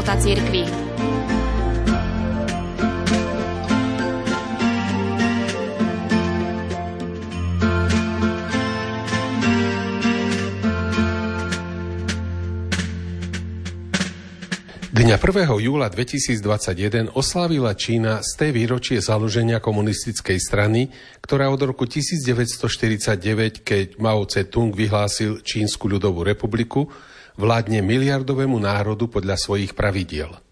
života cirkvi. Dňa 1. júla 2021 oslávila Čína z té výročie založenia komunistickej strany, ktorá od roku 1949, keď Mao Tse-tung vyhlásil Čínsku ľudovú republiku, vládne miliardovému národu podľa svojich pravidiel –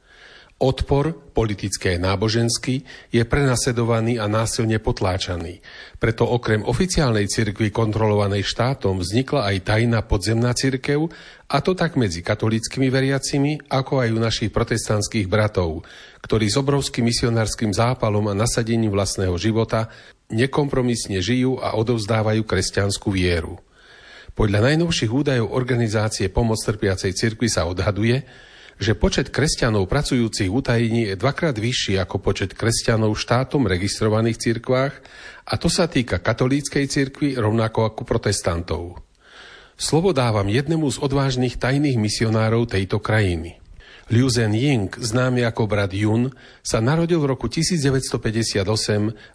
Odpor, politický a náboženský, je prenasledovaný a násilne potláčaný. Preto okrem oficiálnej cirkvi kontrolovanej štátom vznikla aj tajná podzemná cirkev, a to tak medzi katolickými veriacimi, ako aj u našich protestantských bratov, ktorí s obrovským misionárskym zápalom a nasadením vlastného života nekompromisne žijú a odovzdávajú kresťanskú vieru. Podľa najnovších údajov organizácie Pomoc trpiacej cirkvi sa odhaduje, že počet kresťanov pracujúcich v utajení je dvakrát vyšší ako počet kresťanov štátom registrovaných cirkvách a to sa týka katolíckej cirkvi rovnako ako protestantov. Slovo dávam jednému z odvážnych tajných misionárov tejto krajiny. Liu Zhen Ying, známy ako brat Yun, sa narodil v roku 1958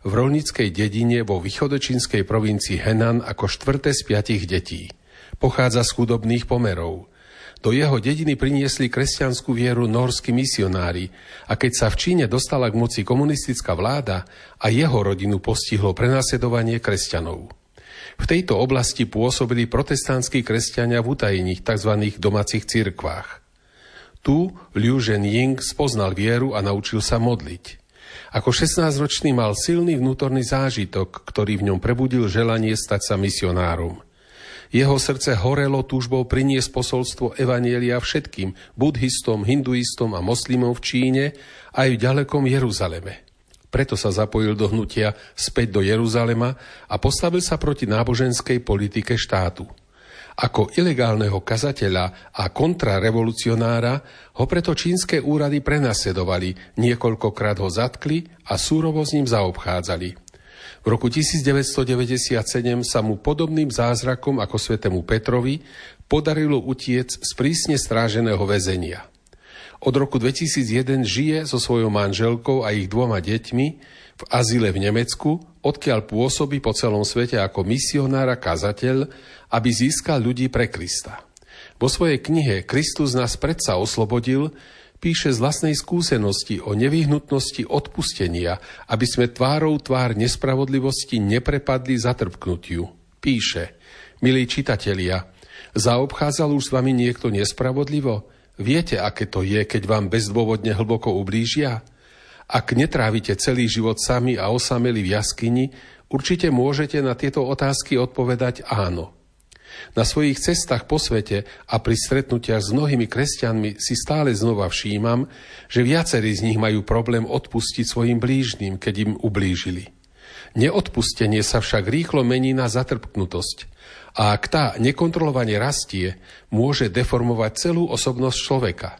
v rolnickej dedine vo východočínskej provincii Henan ako štvrté z piatich detí. Pochádza z chudobných pomerov – do jeho dediny priniesli kresťanskú vieru norskí misionári a keď sa v Číne dostala k moci komunistická vláda a jeho rodinu postihlo prenasledovanie kresťanov. V tejto oblasti pôsobili protestantskí kresťania v utajených tzv. domácich cirkvách. Tu Liu Zhenying spoznal vieru a naučil sa modliť. Ako 16-ročný mal silný vnútorný zážitok, ktorý v ňom prebudil želanie stať sa misionárom. Jeho srdce horelo túžbou priniesť posolstvo Evanielia všetkým buddhistom, hinduistom a moslimom v Číne aj v ďalekom Jeruzaleme. Preto sa zapojil do hnutia späť do Jeruzalema a postavil sa proti náboženskej politike štátu. Ako ilegálneho kazateľa a kontrarevolucionára ho preto čínske úrady prenasledovali, niekoľkokrát ho zatkli a súrovo s ním zaobchádzali – v roku 1997 sa mu podobným zázrakom ako svetému Petrovi podarilo utiec z prísne stráženého väzenia. Od roku 2001 žije so svojou manželkou a ich dvoma deťmi v azile v Nemecku, odkiaľ pôsobí po celom svete ako misionár a kazateľ, aby získal ľudí pre Krista. Vo svojej knihe Kristus nás predsa oslobodil píše z vlastnej skúsenosti o nevyhnutnosti odpustenia, aby sme tvárou tvár nespravodlivosti neprepadli zatrpknutiu. Píše, milí čitatelia, zaobchádzal už s vami niekto nespravodlivo? Viete, aké to je, keď vám bezdôvodne hlboko ublížia? Ak netrávite celý život sami a osameli v jaskyni, určite môžete na tieto otázky odpovedať áno. Na svojich cestách po svete a pri stretnutiach s mnohými kresťanmi si stále znova všímam, že viacerí z nich majú problém odpustiť svojim blížnym, keď im ublížili. Neodpustenie sa však rýchlo mení na zatrpknutosť a ak tá nekontrolovane rastie, môže deformovať celú osobnosť človeka.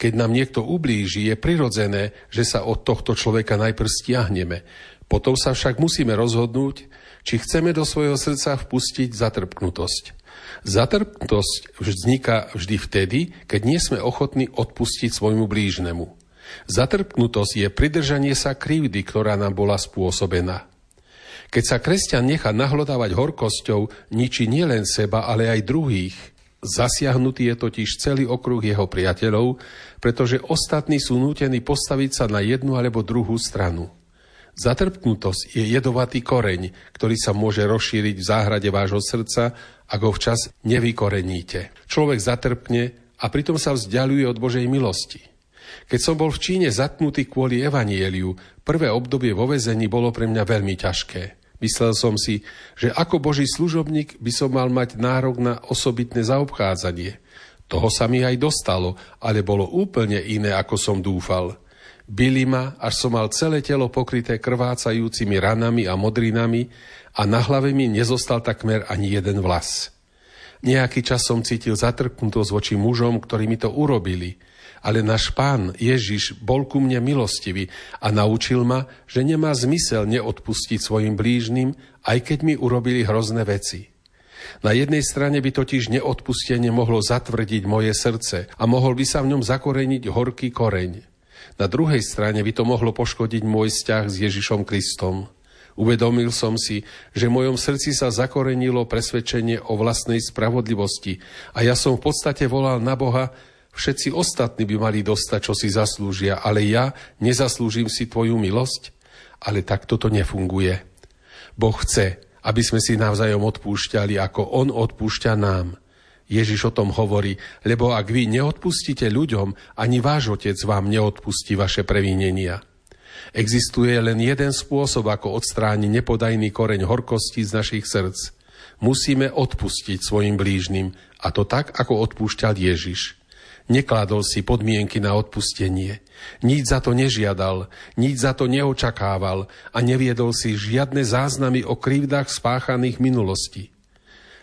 Keď nám niekto ublíži, je prirodzené, že sa od tohto človeka najprv stiahneme, potom sa však musíme rozhodnúť, či chceme do svojho srdca vpustiť zatrpknutosť. Zatrpknutosť vzniká vždy vtedy, keď nie sme ochotní odpustiť svojmu blížnemu. Zatrpknutosť je pridržanie sa krivdy, ktorá nám bola spôsobená. Keď sa kresťan nechá nahlodávať horkosťou, ničí nielen seba, ale aj druhých. Zasiahnutý je totiž celý okruh jeho priateľov, pretože ostatní sú nútení postaviť sa na jednu alebo druhú stranu. Zatrpknutosť je jedovatý koreň, ktorý sa môže rozšíriť v záhrade vášho srdca, ak ho včas nevykoreníte. Človek zatrpne a pritom sa vzdialuje od Božej milosti. Keď som bol v Číne zatnutý kvôli evanieliu, prvé obdobie vo vezení bolo pre mňa veľmi ťažké. Myslel som si, že ako Boží služobník by som mal mať nárok na osobitné zaobchádzanie. Toho sa mi aj dostalo, ale bolo úplne iné, ako som dúfal. Byli ma, až som mal celé telo pokryté krvácajúcimi ranami a modrinami a na hlave mi nezostal takmer ani jeden vlas. Nejaký čas som cítil zatrknutosť voči mužom, ktorí mi to urobili, ale náš pán Ježiš bol ku mne milostivý a naučil ma, že nemá zmysel neodpustiť svojim blížnym, aj keď mi urobili hrozné veci. Na jednej strane by totiž neodpustenie mohlo zatvrdiť moje srdce a mohol by sa v ňom zakoreniť horký koreň. Na druhej strane by to mohlo poškodiť môj vzťah s Ježišom Kristom. Uvedomil som si, že v mojom srdci sa zakorenilo presvedčenie o vlastnej spravodlivosti a ja som v podstate volal na Boha, všetci ostatní by mali dostať, čo si zaslúžia, ale ja nezaslúžim si tvoju milosť. Ale takto to nefunguje. Boh chce, aby sme si navzájom odpúšťali, ako On odpúšťa nám. Ježiš o tom hovorí, lebo ak vy neodpustíte ľuďom, ani váš Otec vám neodpustí vaše previnenia. Existuje len jeden spôsob, ako odstrániť nepodajný koreň horkosti z našich srdc. Musíme odpustiť svojim blížnym, a to tak, ako odpúšťal Ježiš. Nekladol si podmienky na odpustenie. Nič za to nežiadal, nič za to neočakával a neviedol si žiadne záznamy o krivdách spáchaných minulosti.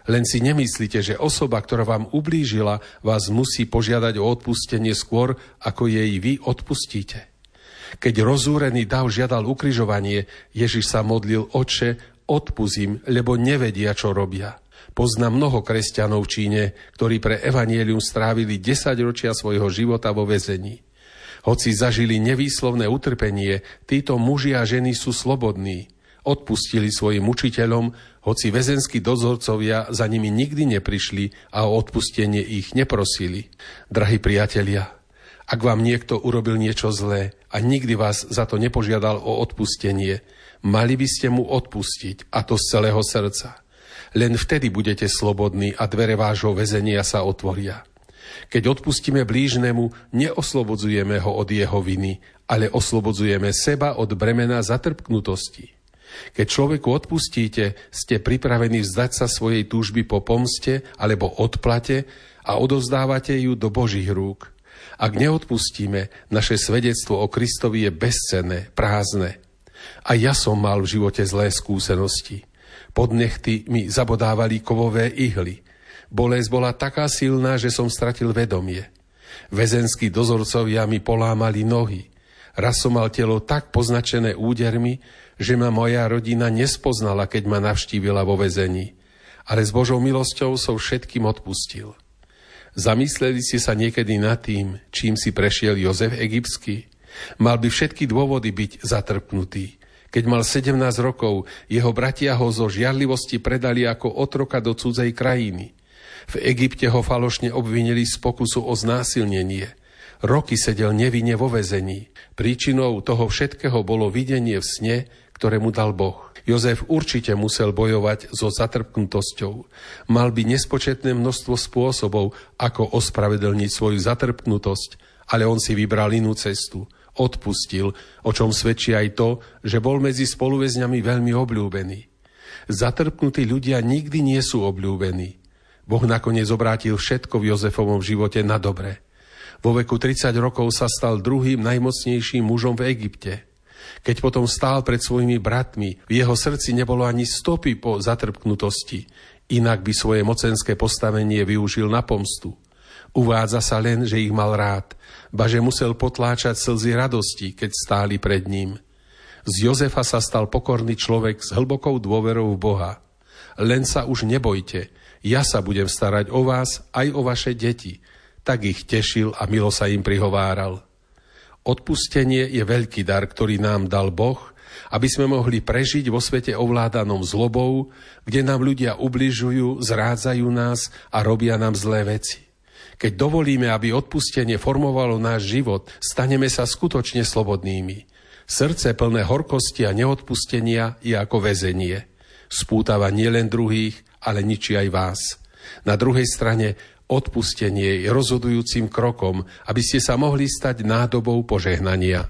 Len si nemyslíte, že osoba, ktorá vám ublížila, vás musí požiadať o odpustenie skôr, ako jej vy odpustíte. Keď rozúrený dav žiadal ukrižovanie, Ježiš sa modlil, oče, odpuzím, lebo nevedia, čo robia. Poznám mnoho kresťanov v Číne, ktorí pre evanielium strávili 10 ročia svojho života vo väzení. Hoci zažili nevýslovné utrpenie, títo muži a ženy sú slobodní. Odpustili svojim učiteľom, hoci väzenskí dozorcovia za nimi nikdy neprišli a o odpustenie ich neprosili. Drahí priatelia, ak vám niekto urobil niečo zlé a nikdy vás za to nepožiadal o odpustenie, mali by ste mu odpustiť, a to z celého srdca. Len vtedy budete slobodní a dvere vášho väzenia sa otvoria. Keď odpustíme blížnemu, neoslobodzujeme ho od jeho viny, ale oslobodzujeme seba od bremena zatrpknutosti. Keď človeku odpustíte, ste pripravení vzdať sa svojej túžby po pomste alebo odplate a odovzdávate ju do Božích rúk. Ak neodpustíme, naše svedectvo o Kristovi je bezcenné, prázdne. A ja som mal v živote zlé skúsenosti. Pod nechty mi zabodávali kovové ihly. Bolesť bola taká silná, že som stratil vedomie. Vezenskí dozorcovia mi polámali nohy. Raz som mal telo tak poznačené údermi, že ma moja rodina nespoznala, keď ma navštívila vo väzení. Ale s Božou milosťou som všetkým odpustil. Zamysleli ste sa niekedy nad tým, čím si prešiel Jozef Egyptský? Mal by všetky dôvody byť zatrpnutý. Keď mal 17 rokov, jeho bratia ho zo žiarlivosti predali ako otroka do cudzej krajiny. V Egypte ho falošne obvinili z pokusu o znásilnenie. Roky sedel nevinne vo vezení. Príčinou toho všetkého bolo videnie v sne, ktoré mu dal Boh. Jozef určite musel bojovať so zatrpknutosťou. Mal by nespočetné množstvo spôsobov, ako ospravedlniť svoju zatrpknutosť, ale on si vybral inú cestu. Odpustil, o čom svedčí aj to, že bol medzi spoluväzňami veľmi obľúbený. Zatrpnutí ľudia nikdy nie sú obľúbení. Boh nakoniec obrátil všetko v Jozefovom živote na dobre. Vo veku 30 rokov sa stal druhým najmocnejším mužom v Egypte – keď potom stál pred svojimi bratmi, v jeho srdci nebolo ani stopy po zatrpknutosti, inak by svoje mocenské postavenie využil na pomstu. Uvádza sa len, že ich mal rád, ba že musel potláčať slzy radosti, keď stáli pred ním. Z Jozefa sa stal pokorný človek s hlbokou dôverou v Boha. Len sa už nebojte, ja sa budem starať o vás aj o vaše deti. Tak ich tešil a milo sa im prihováral. Odpustenie je veľký dar, ktorý nám dal Boh, aby sme mohli prežiť vo svete ovládanom zlobou, kde nám ľudia ubližujú, zrádzajú nás a robia nám zlé veci. Keď dovolíme, aby odpustenie formovalo náš život, staneme sa skutočne slobodnými. Srdce plné horkosti a neodpustenia je ako väzenie. Spútava nielen druhých, ale ničí aj vás. Na druhej strane Odpustenie je rozhodujúcim krokom, aby ste sa mohli stať nádobou požehnania.